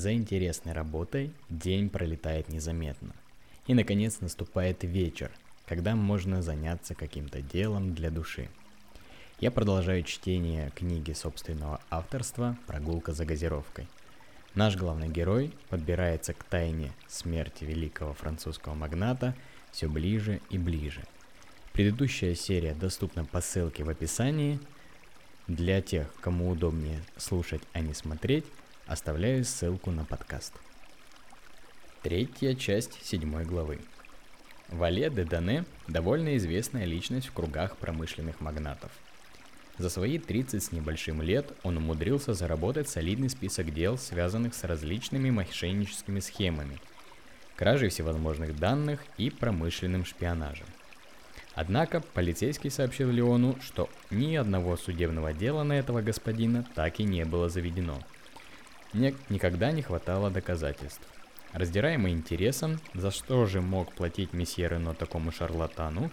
за интересной работой день пролетает незаметно. И наконец наступает вечер, когда можно заняться каким-то делом для души. Я продолжаю чтение книги собственного авторства «Прогулка за газировкой». Наш главный герой подбирается к тайне смерти великого французского магната все ближе и ближе. Предыдущая серия доступна по ссылке в описании. Для тех, кому удобнее слушать, а не смотреть, оставляю ссылку на подкаст. Третья часть седьмой главы. Вале де Дане – довольно известная личность в кругах промышленных магнатов. За свои 30 с небольшим лет он умудрился заработать солидный список дел, связанных с различными мошенническими схемами, кражей всевозможных данных и промышленным шпионажем. Однако полицейский сообщил Леону, что ни одного судебного дела на этого господина так и не было заведено. Мне никогда не хватало доказательств. Раздираемый интересом, за что же мог платить месье Рено такому шарлатану,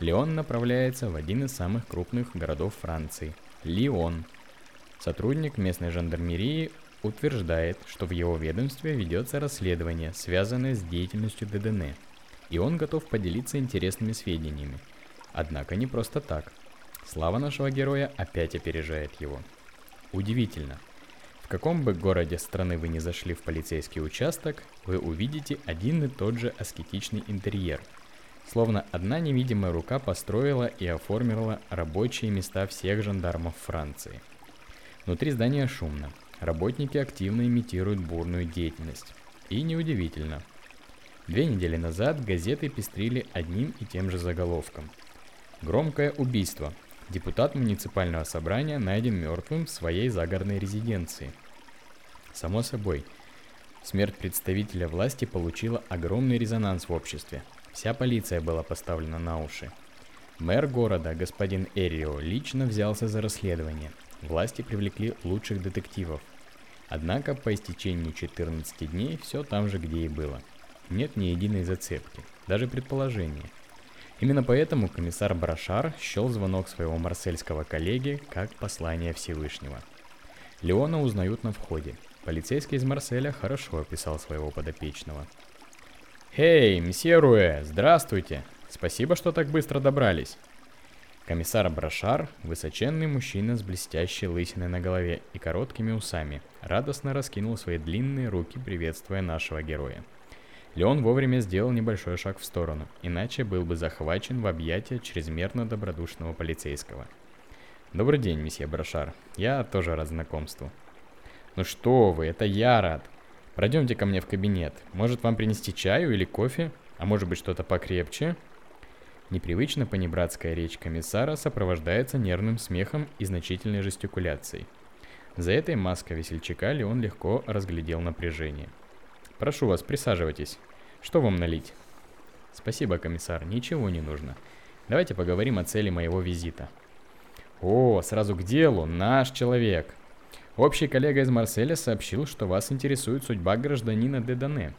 Леон направляется в один из самых крупных городов Франции – Лион. Сотрудник местной жандармерии утверждает, что в его ведомстве ведется расследование, связанное с деятельностью ДДН, и он готов поделиться интересными сведениями. Однако не просто так. Слава нашего героя опять опережает его. Удивительно, в каком бы городе страны вы ни зашли в полицейский участок, вы увидите один и тот же аскетичный интерьер. Словно одна невидимая рука построила и оформила рабочие места всех жандармов Франции. Внутри здания шумно. Работники активно имитируют бурную деятельность. И неудивительно. Две недели назад газеты пестрили одним и тем же заголовком. Громкое убийство. Депутат муниципального собрания найден мертвым в своей загородной резиденции. Само собой, смерть представителя власти получила огромный резонанс в обществе. Вся полиция была поставлена на уши. Мэр города, господин Эрио, лично взялся за расследование. Власти привлекли лучших детективов. Однако по истечении 14 дней все там же, где и было. Нет ни единой зацепки, даже предположения – Именно поэтому комиссар Брашар счел звонок своего марсельского коллеги как послание Всевышнего. Леона узнают на входе. Полицейский из Марселя хорошо описал своего подопечного. «Эй, месье Руэ, здравствуйте! Спасибо, что так быстро добрались!» Комиссар Брашар, высоченный мужчина с блестящей лысиной на голове и короткими усами, радостно раскинул свои длинные руки, приветствуя нашего героя – Леон вовремя сделал небольшой шаг в сторону, иначе был бы захвачен в объятия чрезмерно добродушного полицейского. «Добрый день, месье Брошар. Я тоже рад знакомству». «Ну что вы, это я рад. Пройдемте ко мне в кабинет. Может, вам принести чаю или кофе? А может быть, что-то покрепче?» Непривычно понебратская речь комиссара сопровождается нервным смехом и значительной жестикуляцией. За этой маской весельчака Леон легко разглядел напряжение – Прошу вас, присаживайтесь. Что вам налить? Спасибо, комиссар, ничего не нужно. Давайте поговорим о цели моего визита. О, сразу к делу, наш человек. Общий коллега из Марселя сообщил, что вас интересует судьба гражданина Дедане.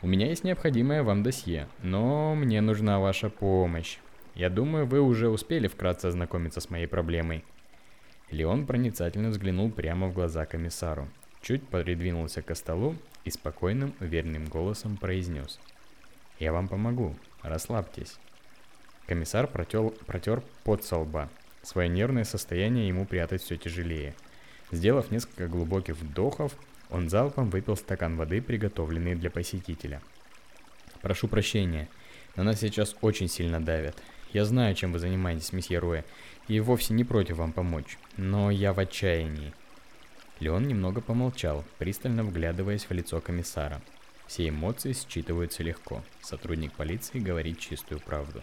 У меня есть необходимое вам досье, но мне нужна ваша помощь. Я думаю, вы уже успели вкратце ознакомиться с моей проблемой. Леон проницательно взглянул прямо в глаза комиссару, чуть придвинулся к столу и спокойным, уверенным голосом произнес. «Я вам помогу, расслабьтесь». Комиссар протел, протер под со лба. Свое нервное состояние ему прятать все тяжелее. Сделав несколько глубоких вдохов, он залпом выпил стакан воды, приготовленный для посетителя. «Прошу прощения, на нас сейчас очень сильно давят. Я знаю, чем вы занимаетесь, месье Руэ, и вовсе не против вам помочь, но я в отчаянии. Леон немного помолчал, пристально вглядываясь в лицо комиссара. Все эмоции считываются легко. Сотрудник полиции говорит чистую правду.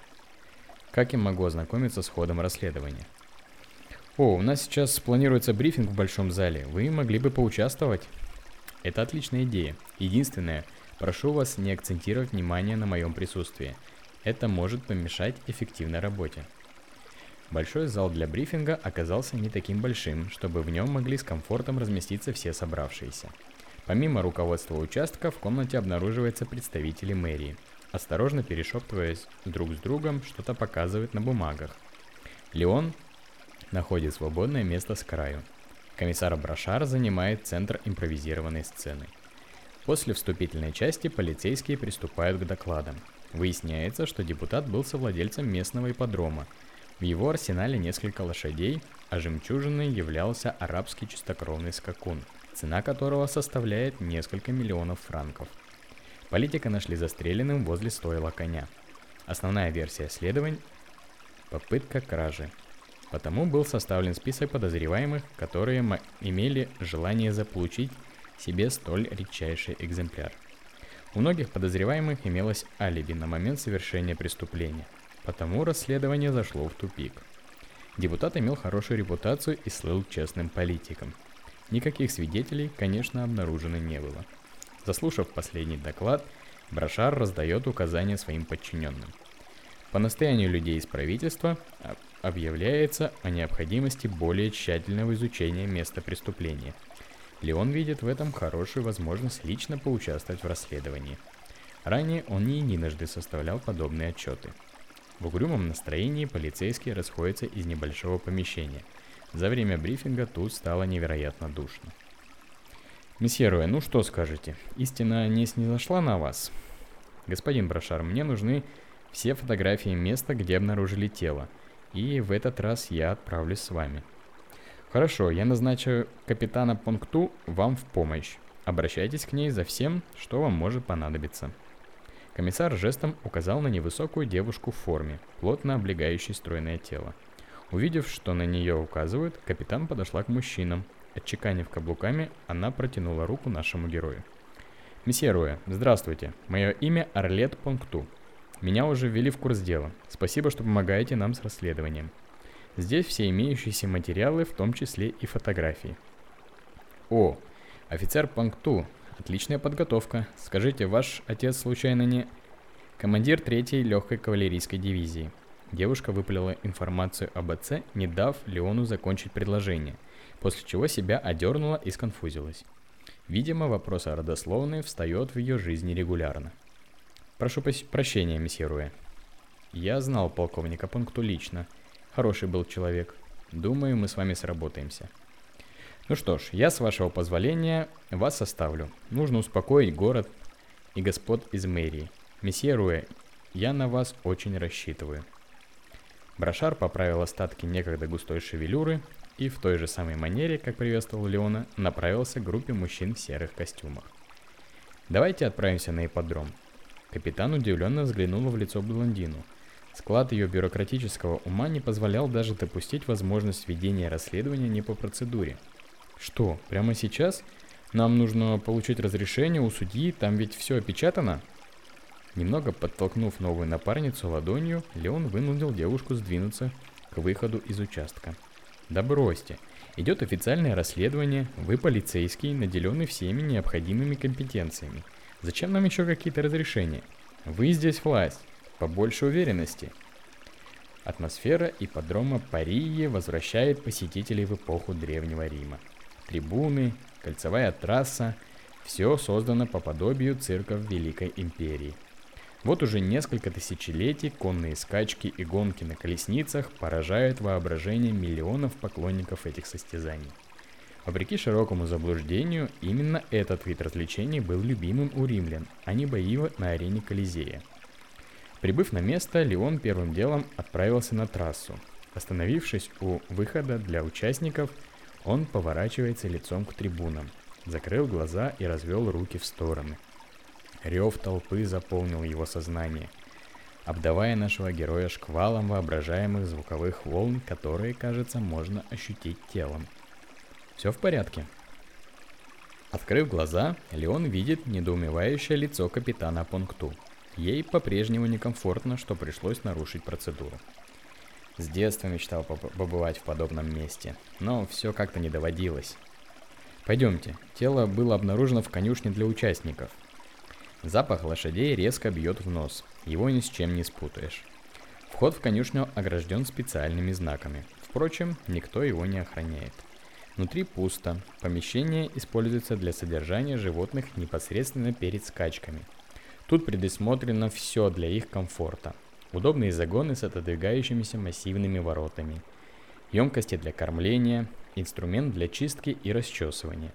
Как я могу ознакомиться с ходом расследования? О, у нас сейчас планируется брифинг в большом зале. Вы могли бы поучаствовать? Это отличная идея. Единственное, прошу вас не акцентировать внимание на моем присутствии. Это может помешать эффективной работе. Большой зал для брифинга оказался не таким большим, чтобы в нем могли с комфортом разместиться все собравшиеся. Помимо руководства участка, в комнате обнаруживаются представители мэрии. Осторожно перешептываясь друг с другом, что-то показывает на бумагах. Леон находит свободное место с краю. Комиссар Брашар занимает центр импровизированной сцены. После вступительной части полицейские приступают к докладам. Выясняется, что депутат был совладельцем местного ипподрома. В его арсенале несколько лошадей, а жемчужиной являлся арабский чистокровный скакун, цена которого составляет несколько миллионов франков. Политика нашли застреленным возле стойла коня. Основная версия следований – попытка кражи. Потому был составлен список подозреваемых, которые имели желание заполучить себе столь редчайший экземпляр. У многих подозреваемых имелось алиби на момент совершения преступления, потому расследование зашло в тупик. Депутат имел хорошую репутацию и слыл честным политиком. Никаких свидетелей, конечно, обнаружено не было. Заслушав последний доклад, Брошар раздает указания своим подчиненным. По настоянию людей из правительства объявляется о необходимости более тщательного изучения места преступления – Леон видит в этом хорошую возможность лично поучаствовать в расследовании. Ранее он не единожды составлял подобные отчеты. В угрюмом настроении полицейские расходятся из небольшого помещения. За время брифинга тут стало невероятно душно. Месье Руэ, ну что скажете? Истина не снизошла на вас? Господин Брошар, мне нужны все фотографии места, где обнаружили тело. И в этот раз я отправлюсь с вами. Хорошо, я назначу капитана Пункту вам в помощь. Обращайтесь к ней за всем, что вам может понадобиться. Комиссар жестом указал на невысокую девушку в форме, плотно облегающей стройное тело. Увидев, что на нее указывают, капитан подошла к мужчинам. Отчеканив каблуками, она протянула руку нашему герою. «Месье Руэ, здравствуйте. Мое имя Орлет Пункту. Меня уже ввели в курс дела. Спасибо, что помогаете нам с расследованием. Здесь все имеющиеся материалы, в том числе и фотографии. О, офицер Панкту, отличная подготовка. Скажите, ваш отец случайно не... Командир третьей легкой кавалерийской дивизии. Девушка выпалила информацию об отце, не дав Леону закончить предложение, после чего себя одернула и сконфузилась. Видимо, вопрос о родословной встает в ее жизни регулярно. Прошу прощения, месье Руэ. Я знал полковника Пункту лично – Хороший был человек. Думаю, мы с вами сработаемся. Ну что ж, я с вашего позволения вас оставлю. Нужно успокоить город и господ из мэрии. Месье Руэ, я на вас очень рассчитываю. Брошар поправил остатки некогда густой шевелюры и в той же самой манере, как приветствовал Леона, направился к группе мужчин в серых костюмах. «Давайте отправимся на ипподром». Капитан удивленно взглянул в лицо блондину – Склад ее бюрократического ума не позволял даже допустить возможность ведения расследования не по процедуре. Что, прямо сейчас? Нам нужно получить разрешение у судьи, там ведь все опечатано? Немного подтолкнув новую напарницу ладонью, Леон вынудил девушку сдвинуться к выходу из участка. Да бросьте. Идет официальное расследование, вы полицейский, наделенный всеми необходимыми компетенциями. Зачем нам еще какие-то разрешения? Вы здесь власть. Побольше уверенности. Атмосфера ипподрома Парии возвращает посетителей в эпоху Древнего Рима. Трибуны, кольцевая трасса – все создано по подобию цирков Великой Империи. Вот уже несколько тысячелетий конные скачки и гонки на колесницах поражают воображение миллионов поклонников этих состязаний. Вопреки широкому заблуждению, именно этот вид развлечений был любимым у римлян, а не бои на арене Колизея – Прибыв на место, Леон первым делом отправился на трассу. Остановившись у выхода для участников, он поворачивается лицом к трибунам, закрыл глаза и развел руки в стороны. Рев толпы заполнил его сознание, обдавая нашего героя шквалом воображаемых звуковых волн, которые, кажется, можно ощутить телом. Все в порядке. Открыв глаза, Леон видит недоумевающее лицо капитана Пункту – Ей по-прежнему некомфортно, что пришлось нарушить процедуру. С детства мечтал побывать в подобном месте, но все как-то не доводилось. Пойдемте, тело было обнаружено в конюшне для участников. Запах лошадей резко бьет в нос, его ни с чем не спутаешь. Вход в конюшню огражден специальными знаками. Впрочем, никто его не охраняет. Внутри пусто. Помещение используется для содержания животных непосредственно перед скачками – Тут предусмотрено все для их комфорта. Удобные загоны с отодвигающимися массивными воротами, емкости для кормления, инструмент для чистки и расчесывания.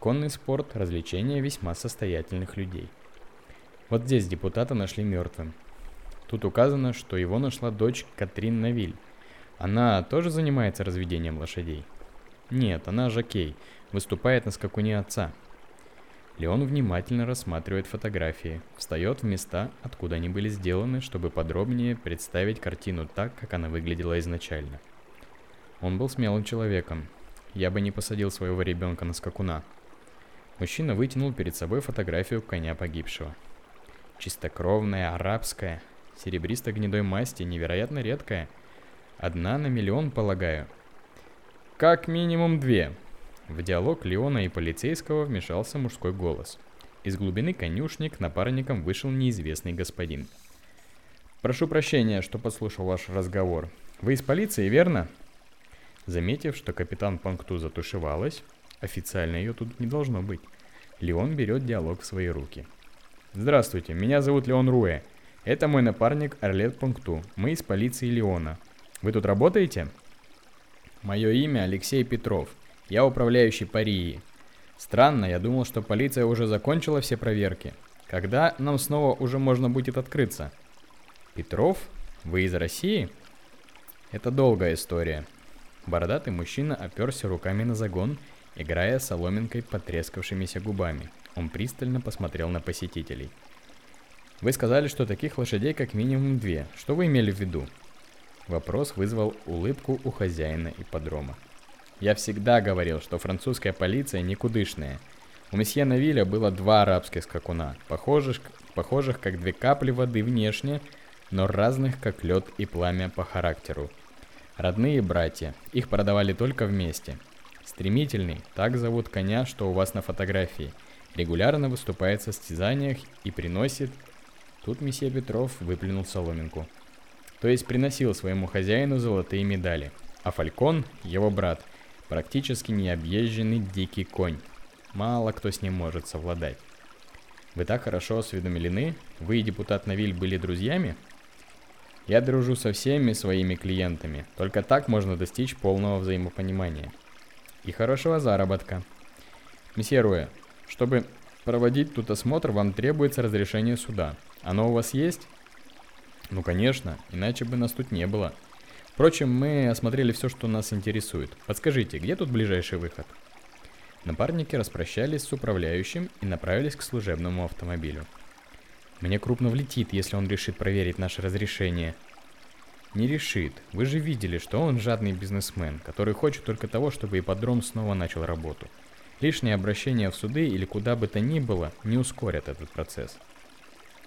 Конный спорт – развлечение весьма состоятельных людей. Вот здесь депутата нашли мертвым. Тут указано, что его нашла дочь Катрин Навиль. Она тоже занимается разведением лошадей? Нет, она жокей, выступает на скакуне отца. Леон внимательно рассматривает фотографии, встает в места, откуда они были сделаны, чтобы подробнее представить картину так, как она выглядела изначально. Он был смелым человеком. Я бы не посадил своего ребенка на скакуна – Мужчина вытянул перед собой фотографию коня погибшего. Чистокровная, арабская, серебристо-гнедой масти, невероятно редкая. Одна на миллион, полагаю. Как минимум две. В диалог Леона и полицейского вмешался мужской голос. Из глубины конюшни к напарникам вышел неизвестный господин. «Прошу прощения, что подслушал ваш разговор. Вы из полиции, верно?» Заметив, что капитан Панкту затушевалась, Официально ее тут не должно быть. Леон берет диалог в свои руки. Здравствуйте, меня зовут Леон Руэ. Это мой напарник Орлет Пункту. Мы из полиции Леона. Вы тут работаете? Мое имя Алексей Петров. Я управляющий Парии. Странно, я думал, что полиция уже закончила все проверки. Когда нам снова уже можно будет открыться? Петров? Вы из России? Это долгая история. Бородатый мужчина оперся руками на загон Играя соломинкой потрескавшимися губами, он пристально посмотрел на посетителей. «Вы сказали, что таких лошадей как минимум две. Что вы имели в виду?» Вопрос вызвал улыбку у хозяина ипподрома. «Я всегда говорил, что французская полиция никудышная. У месье Навиля было два арабских скакуна, похожих, похожих как две капли воды внешне, но разных как лед и пламя по характеру. Родные братья, их продавали только вместе – Стремительный, так зовут коня, что у вас на фотографии. Регулярно выступает в состязаниях и приносит... Тут месье Петров выплюнул соломинку. То есть приносил своему хозяину золотые медали. А Фалькон, его брат, практически необъезженный дикий конь. Мало кто с ним может совладать. Вы так хорошо осведомлены? Вы и депутат Навиль были друзьями? Я дружу со всеми своими клиентами. Только так можно достичь полного взаимопонимания и хорошего заработка. Месье Руэ, чтобы проводить тут осмотр, вам требуется разрешение суда. Оно у вас есть? Ну, конечно, иначе бы нас тут не было. Впрочем, мы осмотрели все, что нас интересует. Подскажите, где тут ближайший выход? Напарники распрощались с управляющим и направились к служебному автомобилю. Мне крупно влетит, если он решит проверить наше разрешение, не решит. Вы же видели, что он жадный бизнесмен, который хочет только того, чтобы ипподром снова начал работу. Лишнее обращение в суды или куда бы то ни было не ускорят этот процесс.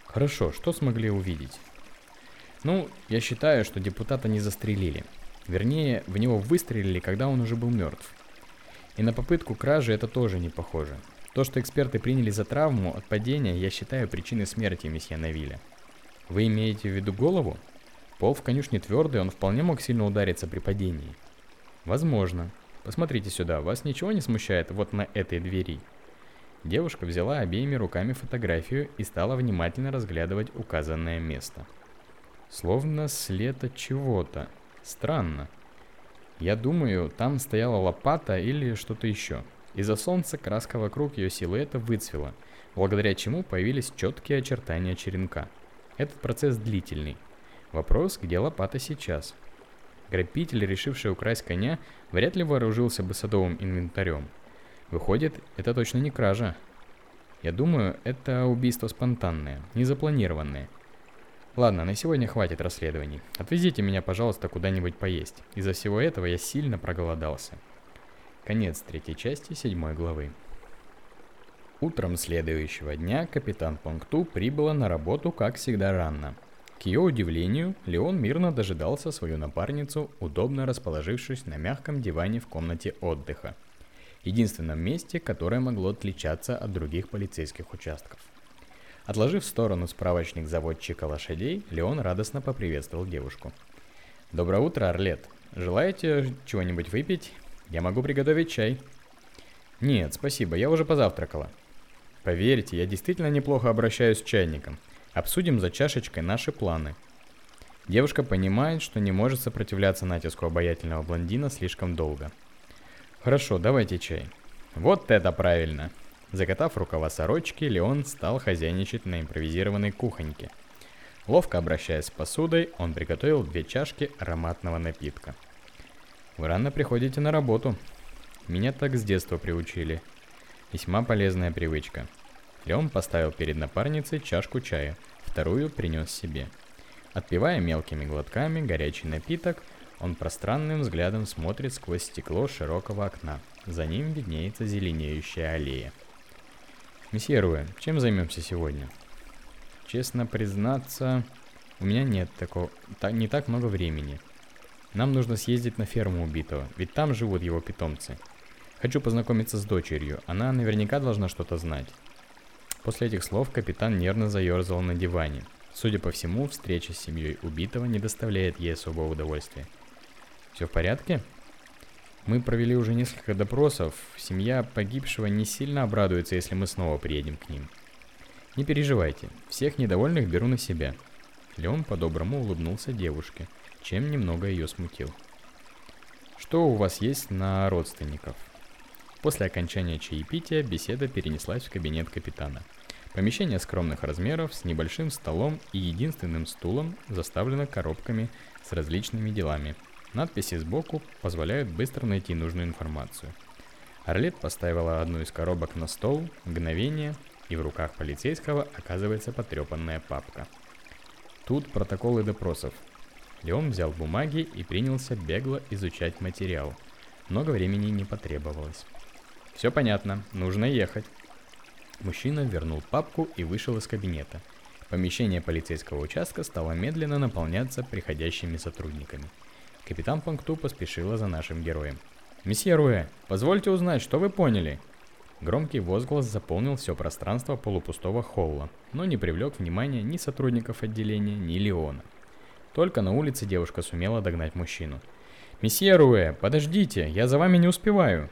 Хорошо, что смогли увидеть? Ну, я считаю, что депутата не застрелили. Вернее, в него выстрелили, когда он уже был мертв. И на попытку кражи это тоже не похоже. То, что эксперты приняли за травму от падения, я считаю причиной смерти месье Навиля. Вы имеете в виду голову? Пол в конюшне твердый, он вполне мог сильно удариться при падении. Возможно. Посмотрите сюда, вас ничего не смущает вот на этой двери? Девушка взяла обеими руками фотографию и стала внимательно разглядывать указанное место. Словно след от чего-то. Странно. Я думаю, там стояла лопата или что-то еще. Из-за солнца краска вокруг ее силуэта выцвела, благодаря чему появились четкие очертания черенка. Этот процесс длительный, Вопрос, где лопата сейчас? Грабитель, решивший украсть коня, вряд ли вооружился бы садовым инвентарем. Выходит, это точно не кража. Я думаю, это убийство спонтанное, незапланированное. Ладно, на сегодня хватит расследований. Отвезите меня, пожалуйста, куда-нибудь поесть. Из-за всего этого я сильно проголодался. Конец третьей части седьмой главы. Утром следующего дня капитан Пункту прибыла на работу, как всегда, рано – к ее удивлению, Леон мирно дожидался свою напарницу, удобно расположившись на мягком диване в комнате отдыха. Единственном месте, которое могло отличаться от других полицейских участков. Отложив в сторону справочник заводчика лошадей, Леон радостно поприветствовал девушку. «Доброе утро, Орлет. Желаете чего-нибудь выпить? Я могу приготовить чай». «Нет, спасибо, я уже позавтракала». «Поверьте, я действительно неплохо обращаюсь с чайником. Обсудим за чашечкой наши планы. Девушка понимает, что не может сопротивляться натиску обаятельного блондина слишком долго. Хорошо, давайте чай. Вот это правильно! Закатав рукава сорочки, Леон стал хозяйничать на импровизированной кухоньке. Ловко обращаясь с посудой, он приготовил две чашки ароматного напитка. Вы рано приходите на работу. Меня так с детства приучили. Весьма полезная привычка. Леон поставил перед напарницей чашку чая, вторую принес себе. Отпивая мелкими глотками горячий напиток, он пространным взглядом смотрит сквозь стекло широкого окна. За ним виднеется зеленеющая аллея. Месье Руэ, чем займемся сегодня? Честно признаться, у меня нет такого, та, не так много времени. Нам нужно съездить на ферму убитого, ведь там живут его питомцы. Хочу познакомиться с дочерью, она наверняка должна что-то знать. После этих слов капитан нервно заерзал на диване. Судя по всему, встреча с семьей убитого не доставляет ей особого удовольствия. Все в порядке? Мы провели уже несколько допросов. Семья погибшего не сильно обрадуется, если мы снова приедем к ним. Не переживайте, всех недовольных беру на себя. Леон по-доброму улыбнулся девушке, чем немного ее смутил. Что у вас есть на родственников? После окончания чаепития беседа перенеслась в кабинет капитана. Помещение скромных размеров с небольшим столом и единственным стулом заставлено коробками с различными делами. Надписи сбоку позволяют быстро найти нужную информацию. Орлет поставила одну из коробок на стол, мгновение, и в руках полицейского оказывается потрепанная папка. Тут протоколы допросов. Леон взял бумаги и принялся бегло изучать материал. Много времени не потребовалось. Все понятно, нужно ехать. Мужчина вернул папку и вышел из кабинета. Помещение полицейского участка стало медленно наполняться приходящими сотрудниками. Капитан Панкту поспешила за нашим героем. «Месье Руэ, позвольте узнать, что вы поняли?» Громкий возглас заполнил все пространство полупустого холла, но не привлек внимания ни сотрудников отделения, ни Леона. Только на улице девушка сумела догнать мужчину. «Месье Руэ, подождите, я за вами не успеваю!»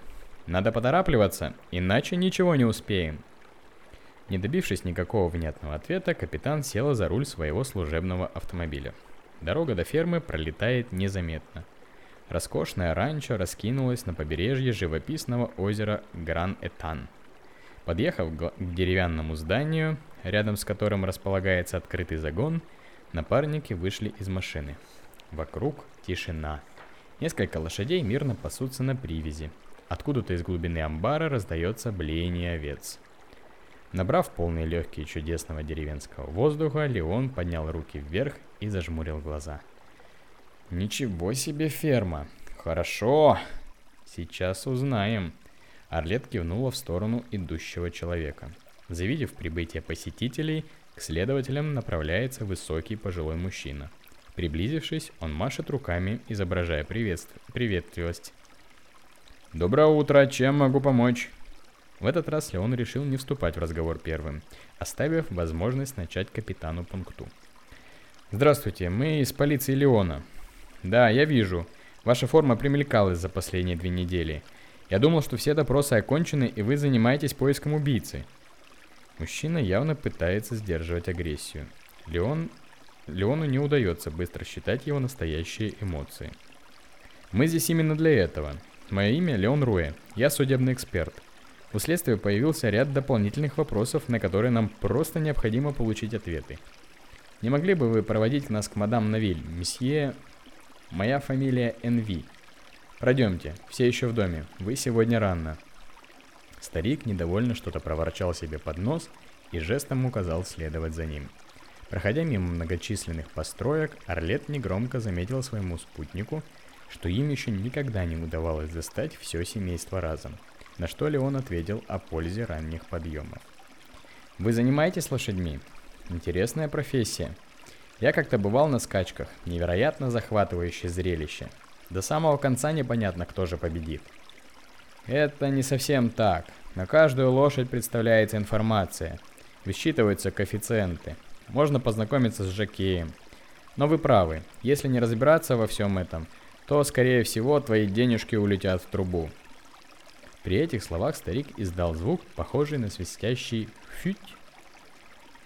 «Надо поторапливаться, иначе ничего не успеем!» Не добившись никакого внятного ответа, капитан села за руль своего служебного автомобиля. Дорога до фермы пролетает незаметно – Роскошное ранчо раскинулось на побережье живописного озера Гран-Этан. Подъехав к деревянному зданию, рядом с которым располагается открытый загон, напарники вышли из машины. Вокруг тишина. Несколько лошадей мирно пасутся на привязи. Откуда-то из глубины амбара раздается блеяние овец. Набрав полные легкие чудесного деревенского воздуха, Леон поднял руки вверх и зажмурил глаза – Ничего себе ферма. Хорошо. Сейчас узнаем. Орлет кивнула в сторону идущего человека. Завидев прибытие посетителей, к следователям направляется высокий пожилой мужчина. Приблизившись, он машет руками, изображая приветств... приветливость. «Доброе утро, чем могу помочь?» В этот раз Леон решил не вступать в разговор первым, оставив возможность начать капитану пункту. «Здравствуйте, мы из полиции Леона. Да, я вижу. Ваша форма примелькалась за последние две недели. Я думал, что все допросы окончены, и вы занимаетесь поиском убийцы. Мужчина явно пытается сдерживать агрессию. Леон... Леону не удается быстро считать его настоящие эмоции. Мы здесь именно для этого. Мое имя Леон Руэ. Я судебный эксперт. У следствия появился ряд дополнительных вопросов, на которые нам просто необходимо получить ответы. Не могли бы вы проводить нас к мадам Навиль, месье Моя фамилия НВ. Пройдемте, все еще в доме, вы сегодня рано. Старик недовольно что-то проворчал себе под нос и жестом указал следовать за ним. Проходя мимо многочисленных построек, Орлет негромко заметил своему спутнику, что им еще никогда не удавалось застать все семейство разом, на что Леон ответил о пользе ранних подъемов. «Вы занимаетесь лошадьми? Интересная профессия. Я как-то бывал на скачках, невероятно захватывающее зрелище. До самого конца непонятно, кто же победит. Это не совсем так. На каждую лошадь представляется информация. Высчитываются коэффициенты. Можно познакомиться с жокеем. Но вы правы, если не разбираться во всем этом, то, скорее всего, твои денежки улетят в трубу. При этих словах старик издал звук, похожий на свистящий «фють».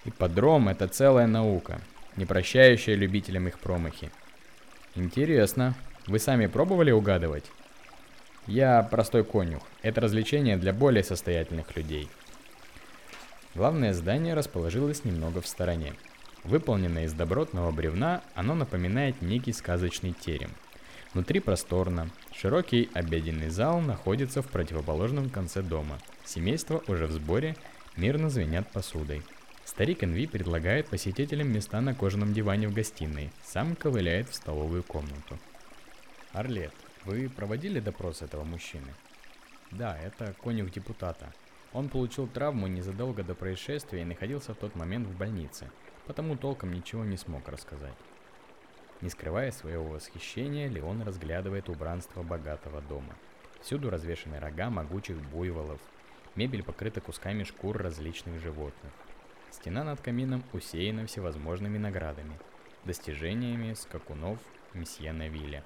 Ипподром – это целая наука не прощающая любителям их промахи. Интересно, вы сами пробовали угадывать? Я простой конюх. Это развлечение для более состоятельных людей. Главное здание расположилось немного в стороне. Выполненное из добротного бревна, оно напоминает некий сказочный терем. Внутри просторно. Широкий обеденный зал находится в противоположном конце дома. Семейство уже в сборе, мирно звенят посудой. Старик Энви предлагает посетителям места на кожаном диване в гостиной, сам ковыляет в столовую комнату. Орлет, вы проводили допрос этого мужчины? Да, это конюх депутата. Он получил травму незадолго до происшествия и находился в тот момент в больнице, потому толком ничего не смог рассказать. Не скрывая своего восхищения, Леон разглядывает убранство богатого дома. Всюду развешаны рога могучих буйволов, мебель покрыта кусками шкур различных животных. Стена над камином усеяна всевозможными наградами, достижениями скакунов месье Навиля.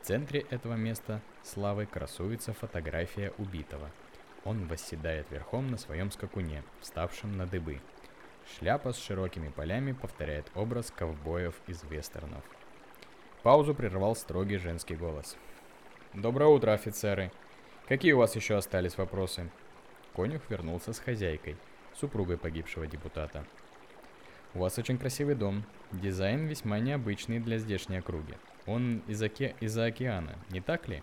В центре этого места славы красуется фотография убитого. Он восседает верхом на своем скакуне, вставшем на дыбы. Шляпа с широкими полями повторяет образ ковбоев из вестернов. Паузу прервал строгий женский голос. «Доброе утро, офицеры! Какие у вас еще остались вопросы?» Конюх вернулся с хозяйкой – супругой погибшего депутата. У вас очень красивый дом. Дизайн весьма необычный для здешней округи. Он из оке... из-за океана, не так ли?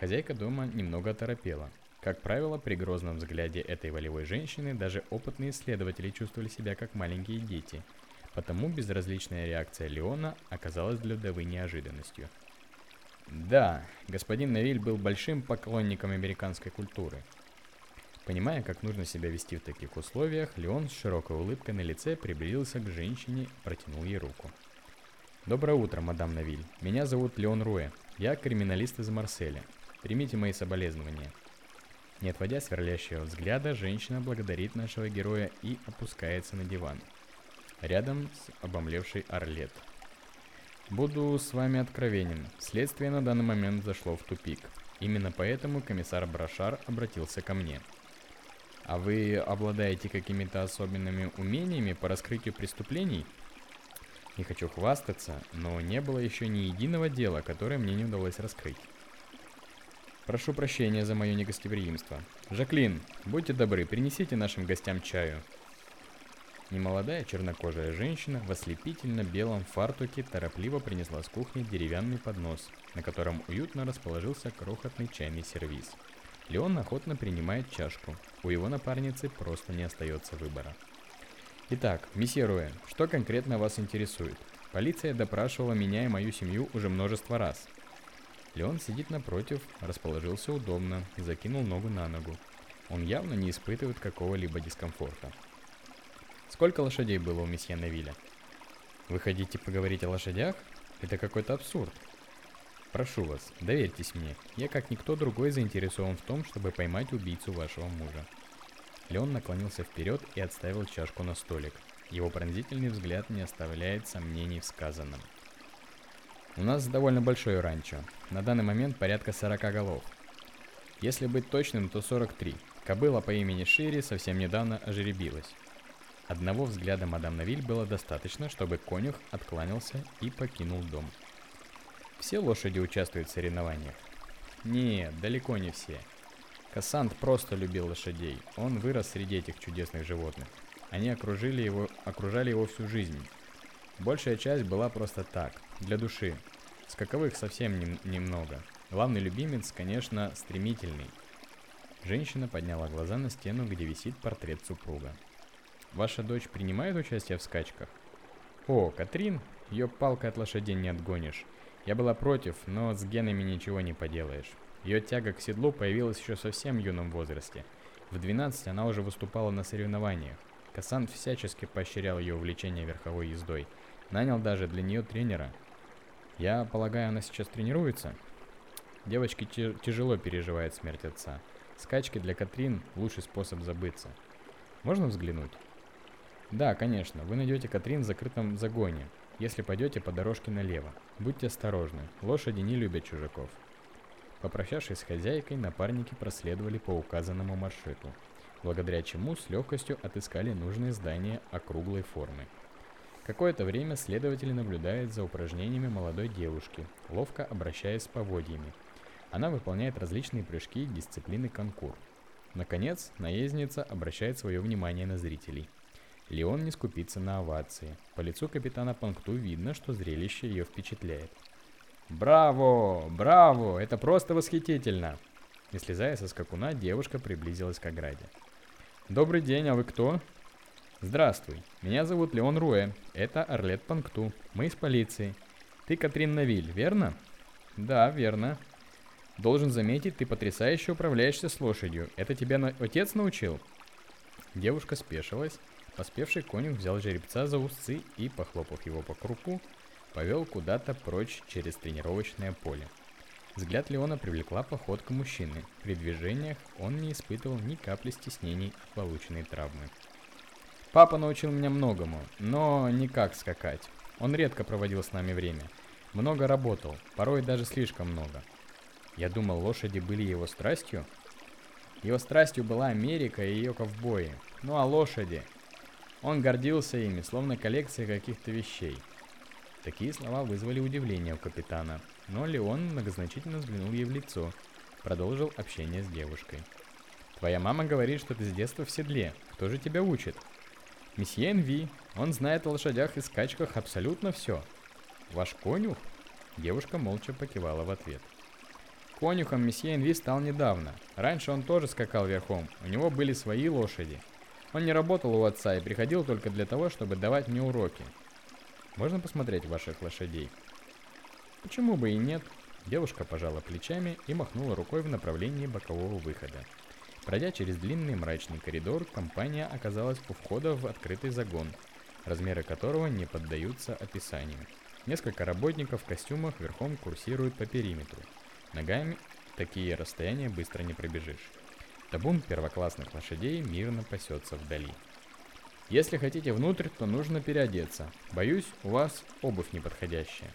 Хозяйка дома немного оторопела. Как правило, при грозном взгляде этой волевой женщины даже опытные исследователи чувствовали себя как маленькие дети. Потому безразличная реакция Леона оказалась для Девы неожиданностью. Да, господин Навиль был большим поклонником американской культуры – Понимая, как нужно себя вести в таких условиях, Леон с широкой улыбкой на лице приблизился к женщине и протянул ей руку. «Доброе утро, мадам Навиль. Меня зовут Леон Руэ. Я криминалист из Марселя. Примите мои соболезнования». Не отводя сверлящего взгляда, женщина благодарит нашего героя и опускается на диван. Рядом с обомлевшей Орлет. Буду с вами откровенен. Следствие на данный момент зашло в тупик. Именно поэтому комиссар Брашар обратился ко мне – а вы обладаете какими-то особенными умениями по раскрытию преступлений? Не хочу хвастаться, но не было еще ни единого дела, которое мне не удалось раскрыть. Прошу прощения за мое негостеприимство. Жаклин, будьте добры, принесите нашим гостям чаю. Немолодая чернокожая женщина в ослепительно белом фартуке торопливо принесла с кухни деревянный поднос, на котором уютно расположился крохотный чайный сервиз – Леон охотно принимает чашку. У его напарницы просто не остается выбора. Итак, месье Руэ, что конкретно вас интересует? Полиция допрашивала меня и мою семью уже множество раз. Леон сидит напротив, расположился удобно, закинул ногу на ногу. Он явно не испытывает какого-либо дискомфорта. Сколько лошадей было у месье Навиля? Вы хотите поговорить о лошадях? Это какой-то абсурд. Прошу вас, доверьтесь мне. Я как никто другой заинтересован в том, чтобы поймать убийцу вашего мужа. Леон наклонился вперед и отставил чашку на столик. Его пронзительный взгляд не оставляет сомнений в сказанном. У нас довольно большое ранчо. На данный момент порядка 40 голов. Если быть точным, то 43. Кобыла по имени Шири совсем недавно ожеребилась. Одного взгляда мадам Навиль было достаточно, чтобы конюх откланялся и покинул дом. Все лошади участвуют в соревнованиях? Нет, далеко не все. Кассант просто любил лошадей. Он вырос среди этих чудесных животных. Они окружили его, окружали его всю жизнь. Большая часть была просто так, для души. Скаковых совсем не, немного. Главный любимец, конечно, стремительный. Женщина подняла глаза на стену, где висит портрет супруга. Ваша дочь принимает участие в скачках? О, Катрин, ее палкой от лошадей не отгонишь. Я была против, но с генами ничего не поделаешь. Ее тяга к седлу появилась еще совсем юном возрасте. В 12 она уже выступала на соревнованиях. Кассан всячески поощрял ее увлечение верховой ездой. Нанял даже для нее тренера. Я полагаю, она сейчас тренируется? Девочке тяжело переживает смерть отца. Скачки для Катрин – лучший способ забыться. Можно взглянуть? Да, конечно, вы найдете Катрин в закрытом загоне если пойдете по дорожке налево. Будьте осторожны, лошади не любят чужаков. Попрощавшись с хозяйкой, напарники проследовали по указанному маршруту, благодаря чему с легкостью отыскали нужное здание округлой формы. Какое-то время следователи наблюдают за упражнениями молодой девушки, ловко обращаясь с поводьями. Она выполняет различные прыжки дисциплины конкур. Наконец, наездница обращает свое внимание на зрителей. Леон не скупится на овации. По лицу капитана Панкту видно, что зрелище ее впечатляет. «Браво! Браво! Это просто восхитительно!» Не слезая со скакуна, девушка приблизилась к ограде. «Добрый день, а вы кто?» «Здравствуй, меня зовут Леон Руэ, это Орлет Панкту, мы из полиции. Ты Катрин Навиль, верно?» «Да, верно. Должен заметить, ты потрясающе управляешься с лошадью. Это тебя на... отец научил?» Девушка спешилась. Поспевший конюх взял жеребца за усы и, похлопав его по кругу, повел куда-то прочь через тренировочное поле. Взгляд Леона привлекла походка мужчины. При движениях он не испытывал ни капли стеснений от полученной травмы. Папа научил меня многому, но не как скакать. Он редко проводил с нами время. Много работал, порой даже слишком много. Я думал, лошади были его страстью. Его страстью была Америка и ее ковбои. Ну а лошади? Он гордился ими, словно коллекцией каких-то вещей. Такие слова вызвали удивление у капитана, но Леон многозначительно взглянул ей в лицо, продолжил общение с девушкой. «Твоя мама говорит, что ты с детства в седле. Кто же тебя учит?» Месье Энви, он знает о лошадях и скачках абсолютно все. Ваш конюх? Девушка молча покивала в ответ. Конюхом месье Энви стал недавно. Раньше он тоже скакал верхом, у него были свои лошади. Он не работал у отца и приходил только для того, чтобы давать мне уроки. Можно посмотреть ваших лошадей? Почему бы и нет? Девушка пожала плечами и махнула рукой в направлении бокового выхода. Пройдя через длинный мрачный коридор, компания оказалась у входа в открытый загон, размеры которого не поддаются описанию. Несколько работников в костюмах верхом курсируют по периметру. Ногами такие расстояния быстро не пробежишь. Табун первоклассных лошадей мирно пасется вдали. Если хотите внутрь, то нужно переодеться. Боюсь, у вас обувь неподходящая.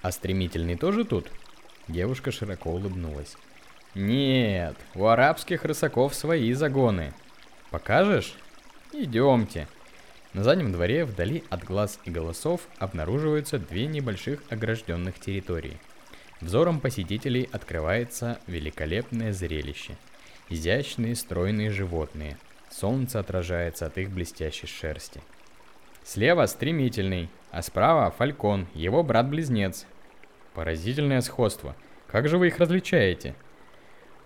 А стремительный тоже тут? Девушка широко улыбнулась. Нет, у арабских рысаков свои загоны. Покажешь? Идемте. На заднем дворе, вдали от глаз и голосов, обнаруживаются две небольших огражденных территории. Взором посетителей открывается великолепное зрелище. Изящные стройные животные. Солнце отражается от их блестящей шерсти. Слева стремительный, а справа фалькон, его брат-близнец. Поразительное сходство. Как же вы их различаете?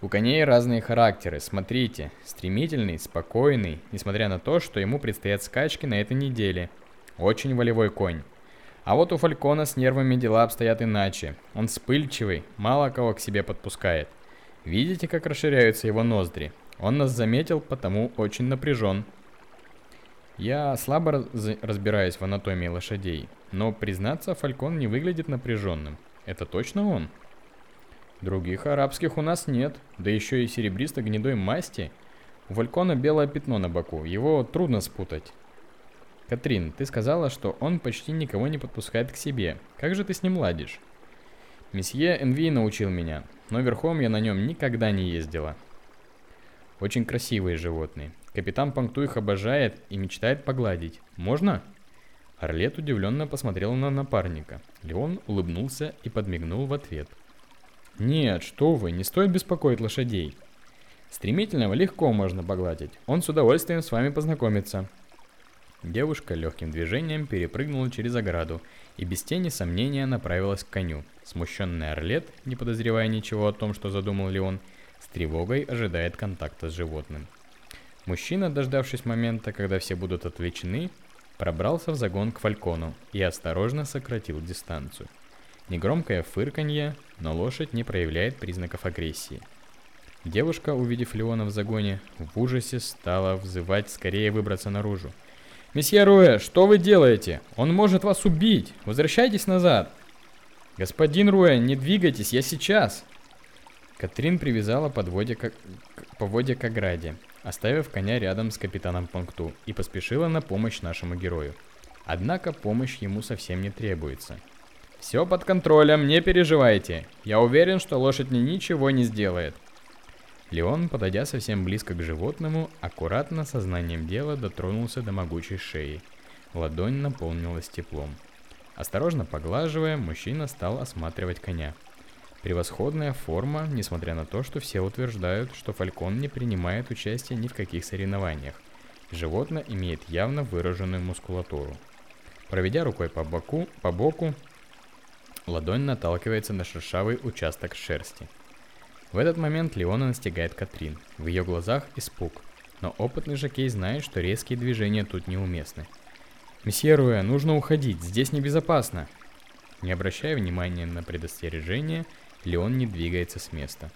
У коней разные характеры, смотрите. Стремительный, спокойный, несмотря на то, что ему предстоят скачки на этой неделе. Очень волевой конь. А вот у Фалькона с нервами дела обстоят иначе. Он вспыльчивый, мало кого к себе подпускает. Видите, как расширяются его ноздри? Он нас заметил, потому очень напряжен. Я слабо раз разбираюсь в анатомии лошадей, но, признаться, Фалькон не выглядит напряженным. Это точно он? Других арабских у нас нет, да еще и серебристо-гнедой масти. У Валькона белое пятно на боку, его трудно спутать. Катрин, ты сказала, что он почти никого не подпускает к себе. Как же ты с ним ладишь? Месье Энви научил меня, но верхом я на нем никогда не ездила. Очень красивые животные. Капитан Панкту их обожает и мечтает погладить. Можно? Орлет удивленно посмотрел на напарника. Леон улыбнулся и подмигнул в ответ – нет, что вы, не стоит беспокоить лошадей. Стремительного легко можно погладить, он с удовольствием с вами познакомится. Девушка легким движением перепрыгнула через ограду и без тени сомнения направилась к коню. Смущенный Орлет, не подозревая ничего о том, что задумал Леон, с тревогой ожидает контакта с животным. Мужчина, дождавшись момента, когда все будут отвлечены, пробрался в загон к Фалькону и осторожно сократил дистанцию. Негромкое фырканье, но лошадь не проявляет признаков агрессии. Девушка, увидев Леона в загоне, в ужасе стала взывать скорее выбраться наружу. «Месье Руэ, что вы делаете? Он может вас убить! Возвращайтесь назад!» «Господин Руэ, не двигайтесь, я сейчас!» Катрин привязала подводья к... поводья к ограде, оставив коня рядом с капитаном Пункту, и поспешила на помощь нашему герою. Однако помощь ему совсем не требуется – все под контролем, не переживайте. Я уверен, что лошадь мне ничего не сделает. Леон, подойдя совсем близко к животному, аккуратно сознанием дела дотронулся до могучей шеи. Ладонь наполнилась теплом. Осторожно поглаживая, мужчина стал осматривать коня. Превосходная форма, несмотря на то, что все утверждают, что фалькон не принимает участие ни в каких соревнованиях. Животное имеет явно выраженную мускулатуру. Проведя рукой по боку, по боку, ладонь наталкивается на шершавый участок шерсти. В этот момент Леона настигает Катрин. В ее глазах испуг, но опытный жокей знает, что резкие движения тут неуместны. «Месье Руэ, нужно уходить, здесь небезопасно!» Не обращая внимания на предостережение, Леон не двигается с места.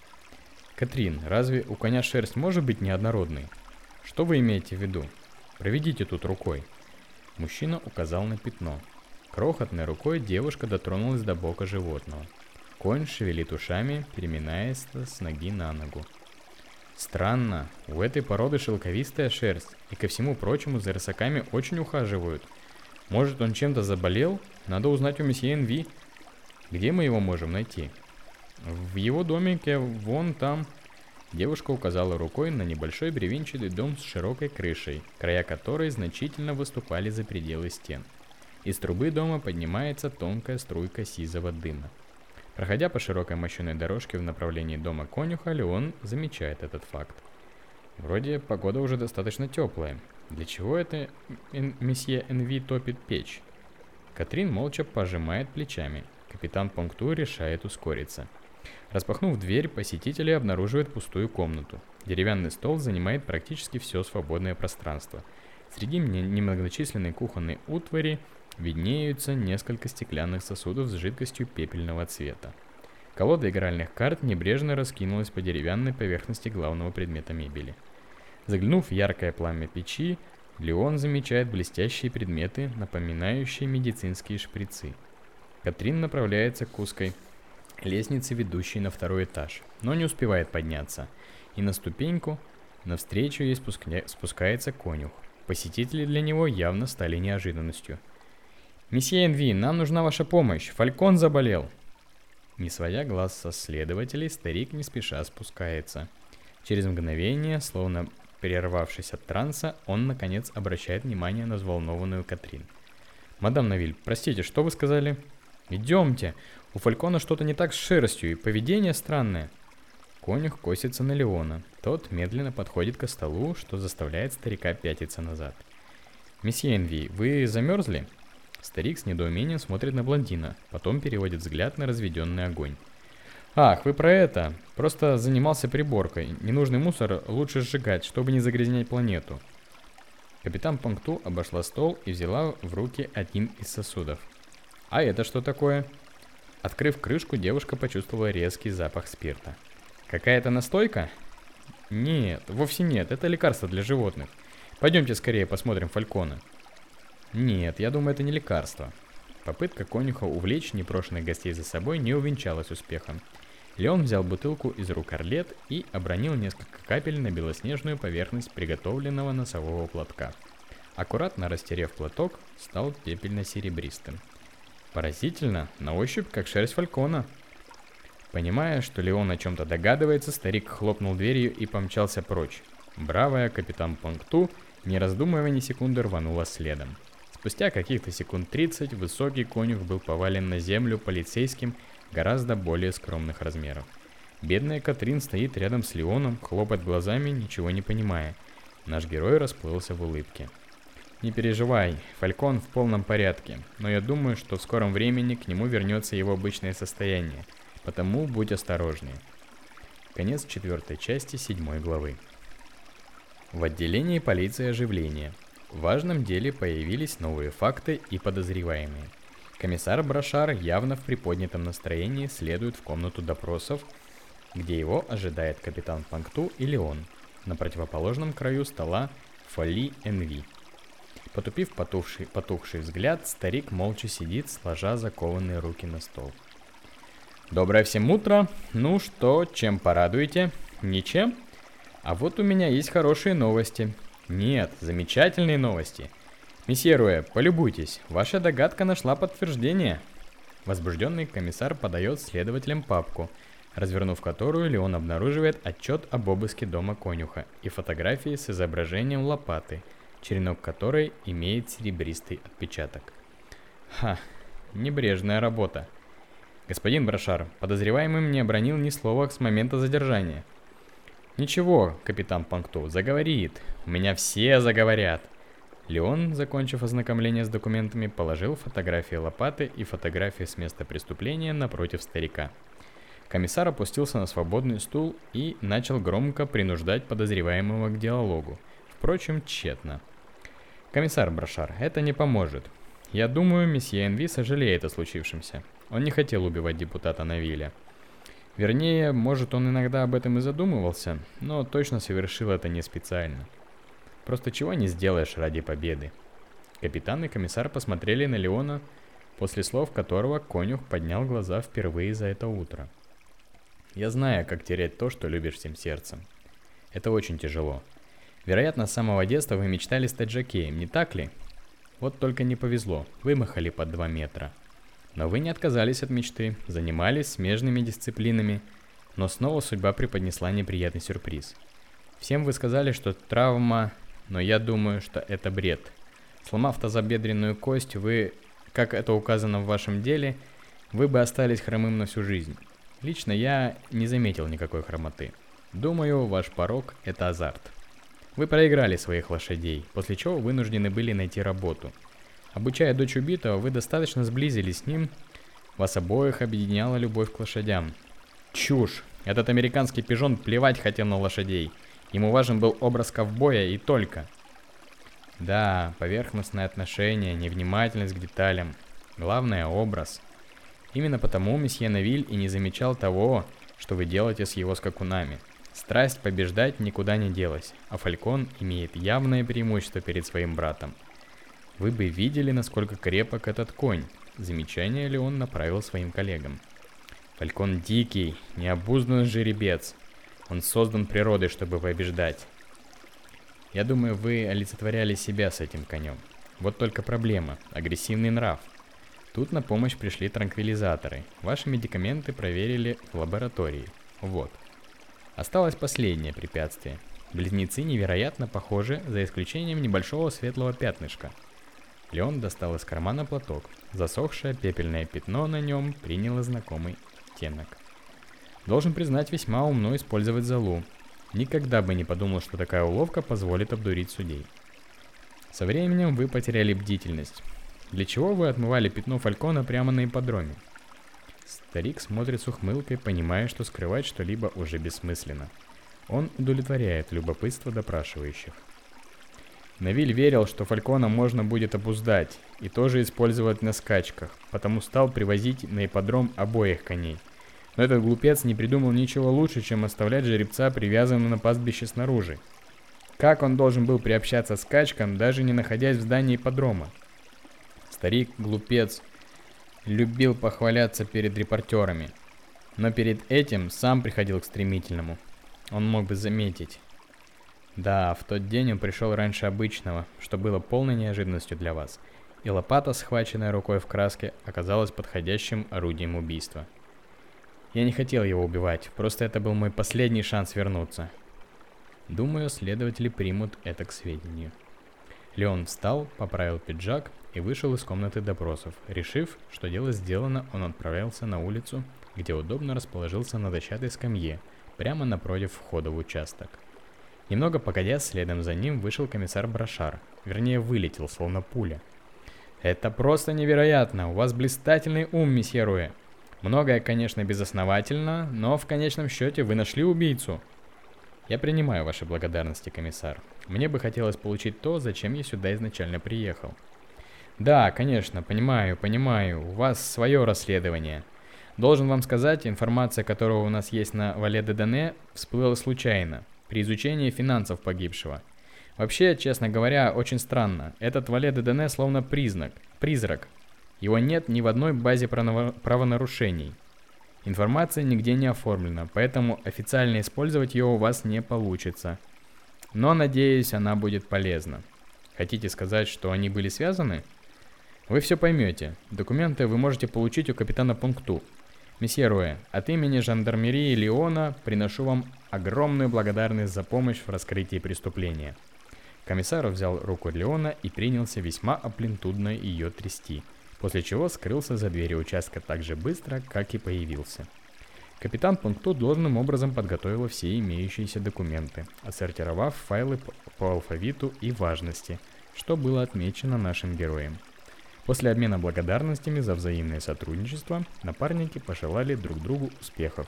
«Катрин, разве у коня шерсть может быть неоднородной? Что вы имеете в виду? Проведите тут рукой». Мужчина указал на пятно. Крохотной рукой девушка дотронулась до бока животного. Конь шевелит ушами, переминаясь с ноги на ногу. Странно, у этой породы шелковистая шерсть, и ко всему прочему за рысаками очень ухаживают. Может он чем-то заболел? Надо узнать у месье Энви. Где мы его можем найти? В его домике, вон там. Девушка указала рукой на небольшой бревенчатый дом с широкой крышей, края которой значительно выступали за пределы стен. Из трубы дома поднимается тонкая струйка сизого дыма. Проходя по широкой мощенной дорожке в направлении дома конюха, Леон замечает этот факт. Вроде погода уже достаточно теплая. Для чего это месье Энви топит печь? Катрин молча пожимает плечами. Капитан Пункту решает ускориться – Распахнув дверь, посетители обнаруживают пустую комнату. Деревянный стол занимает практически все свободное пространство. Среди немногочисленной кухонной утвари виднеются несколько стеклянных сосудов с жидкостью пепельного цвета. Колода игральных карт небрежно раскинулась по деревянной поверхности главного предмета мебели. Заглянув в яркое пламя печи, Леон замечает блестящие предметы, напоминающие медицинские шприцы. Катрин направляется к узкой лестницы, ведущей на второй этаж, но не успевает подняться. И на ступеньку навстречу ей спускня... спускается конюх. Посетители для него явно стали неожиданностью. «Месье Энви, нам нужна ваша помощь! Фалькон заболел!» Не сводя глаз со следователей, старик не спеша спускается. Через мгновение, словно прервавшись от транса, он наконец обращает внимание на взволнованную Катрин. «Мадам Навиль, простите, что вы сказали?» «Идемте! У Фалькона что-то не так с шерстью, и поведение странное. Конюх косится на Леона. Тот медленно подходит к столу, что заставляет старика пятиться назад. «Месье Энви, вы замерзли?» Старик с недоумением смотрит на блондина, потом переводит взгляд на разведенный огонь. «Ах, вы про это! Просто занимался приборкой. Ненужный мусор лучше сжигать, чтобы не загрязнять планету». Капитан Пункту обошла стол и взяла в руки один из сосудов. «А это что такое?» Открыв крышку, девушка почувствовала резкий запах спирта. «Какая-то настойка?» «Нет, вовсе нет, это лекарство для животных. Пойдемте скорее посмотрим Фалькона». «Нет, я думаю, это не лекарство». Попытка конюха увлечь непрошенных гостей за собой не увенчалась успехом. Леон взял бутылку из рук Орлет и обронил несколько капель на белоснежную поверхность приготовленного носового платка. Аккуратно растерев платок, стал пепельно-серебристым. Поразительно, на ощупь как шерсть фалькона. Понимая, что Леон о чем-то догадывается, старик хлопнул дверью и помчался прочь. Бравая капитан Пункту, не раздумывая ни секунды, рванула следом. Спустя каких-то секунд 30 высокий конюх был повален на землю полицейским гораздо более скромных размеров. Бедная Катрин стоит рядом с Леоном, хлопает глазами, ничего не понимая. Наш герой расплылся в улыбке. Не переживай, Фалькон в полном порядке, но я думаю, что в скором времени к нему вернется его обычное состояние, потому будь осторожнее. Конец четвертой части седьмой главы. В отделении полиции оживление. В важном деле появились новые факты и подозреваемые. Комиссар Брошар явно в приподнятом настроении следует в комнату допросов, где его ожидает капитан Панкту и Леон. На противоположном краю стола Фоли Энви – Потупив потухший, потухший взгляд, старик молча сидит, сложа закованные руки на стол. Доброе всем утро. Ну что, чем порадуете? Ничем? А вот у меня есть хорошие новости. Нет, замечательные новости. Месье Руэ, полюбуйтесь, ваша догадка нашла подтверждение. Возбужденный комиссар подает следователям папку, развернув которую Леон обнаруживает отчет об обыске дома конюха и фотографии с изображением лопаты – черенок которой имеет серебристый отпечаток. Ха, небрежная работа. Господин Брошар, подозреваемый не обронил ни слова с момента задержания. Ничего, капитан Панкту, заговорит. У меня все заговорят. Леон, закончив ознакомление с документами, положил фотографии лопаты и фотографии с места преступления напротив старика. Комиссар опустился на свободный стул и начал громко принуждать подозреваемого к диалогу. Впрочем, тщетно. «Комиссар Брошар, это не поможет. Я думаю, месье Энви сожалеет о случившемся. Он не хотел убивать депутата Навиля. Вернее, может, он иногда об этом и задумывался, но точно совершил это не специально. Просто чего не сделаешь ради победы. Капитан и комиссар посмотрели на Леона, после слов которого конюх поднял глаза впервые за это утро. Я знаю, как терять то, что любишь всем сердцем. Это очень тяжело. Вероятно, с самого детства вы мечтали стать жокеем, не так ли? Вот только не повезло, вымахали под 2 метра. Но вы не отказались от мечты, занимались смежными дисциплинами, но снова судьба преподнесла неприятный сюрприз. Всем вы сказали, что травма но я думаю, что это бред. Сломав тазобедренную кость, вы, как это указано в вашем деле, вы бы остались хромым на всю жизнь. Лично я не заметил никакой хромоты. Думаю, ваш порог – это азарт. Вы проиграли своих лошадей, после чего вынуждены были найти работу. Обучая дочь убитого, вы достаточно сблизились с ним, вас обоих объединяла любовь к лошадям. Чушь! Этот американский пижон плевать хотел на лошадей – Ему важен был образ ковбоя и только. Да, поверхностное отношение, невнимательность к деталям. Главное – образ. Именно потому месье Навиль и не замечал того, что вы делаете с его скакунами. Страсть побеждать никуда не делась, а Фалькон имеет явное преимущество перед своим братом. Вы бы видели, насколько крепок этот конь. Замечание ли он направил своим коллегам. Фалькон дикий, необузданный жеребец, он создан природой, чтобы побеждать. Я думаю, вы олицетворяли себя с этим конем. Вот только проблема – агрессивный нрав. Тут на помощь пришли транквилизаторы. Ваши медикаменты проверили в лаборатории. Вот. Осталось последнее препятствие. Близнецы невероятно похожи, за исключением небольшого светлого пятнышка. Леон достал из кармана платок. Засохшее пепельное пятно на нем приняло знакомый оттенок. Должен признать, весьма умно использовать залу. Никогда бы не подумал, что такая уловка позволит обдурить судей. Со временем вы потеряли бдительность. Для чего вы отмывали пятно фалькона прямо на ипподроме? Старик смотрит с ухмылкой, понимая, что скрывать что-либо уже бессмысленно. Он удовлетворяет любопытство допрашивающих. Навиль верил, что фалькона можно будет обуздать и тоже использовать на скачках, потому стал привозить на ипподром обоих коней – но этот глупец не придумал ничего лучше, чем оставлять жеребца привязанным на пастбище снаружи. Как он должен был приобщаться к скачкам, даже не находясь в здании подрома? Старик, глупец, любил похваляться перед репортерами, но перед этим сам приходил к стремительному. Он мог бы заметить. Да, в тот день он пришел раньше обычного, что было полной неожиданностью для вас, и лопата, схваченная рукой в краске, оказалась подходящим орудием убийства. Я не хотел его убивать, просто это был мой последний шанс вернуться. Думаю, следователи примут это к сведению. Леон встал, поправил пиджак и вышел из комнаты допросов. Решив, что дело сделано, он отправился на улицу, где удобно расположился на дощатой скамье, прямо напротив входа в участок. Немного погодя, следом за ним вышел комиссар Брошар, вернее вылетел, словно пуля. «Это просто невероятно! У вас блистательный ум, месье Руэ!» Многое, конечно, безосновательно, но в конечном счете вы нашли убийцу. Я принимаю ваши благодарности, комиссар. Мне бы хотелось получить то, зачем я сюда изначально приехал. Да, конечно, понимаю, понимаю, у вас свое расследование. Должен вам сказать, информация, которая у нас есть на Вале де Дане, всплыла случайно, при изучении финансов погибшего. Вообще, честно говоря, очень странно. Этот Вале де Дане словно признак, призрак, его нет ни в одной базе правонарушений. Информация нигде не оформлена, поэтому официально использовать ее у вас не получится. Но надеюсь, она будет полезна. Хотите сказать, что они были связаны? Вы все поймете. Документы вы можете получить у капитана Пункту. Месье Руэ, от имени жандармерии Леона приношу вам огромную благодарность за помощь в раскрытии преступления. Комиссар взял руку Леона и принялся весьма оплентудно ее трясти – после чего скрылся за дверью участка так же быстро, как и появился. Капитан Пункту должным образом подготовила все имеющиеся документы, отсортировав файлы по алфавиту и важности, что было отмечено нашим героем. После обмена благодарностями за взаимное сотрудничество напарники пожелали друг другу успехов.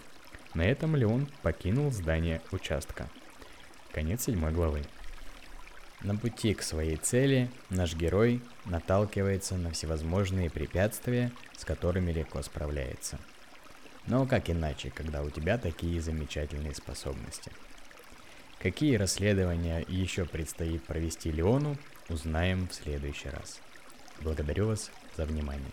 На этом Леон покинул здание участка. Конец седьмой главы. На пути к своей цели наш герой наталкивается на всевозможные препятствия, с которыми легко справляется. Но как иначе, когда у тебя такие замечательные способности? Какие расследования еще предстоит провести Леону, узнаем в следующий раз. Благодарю вас за внимание.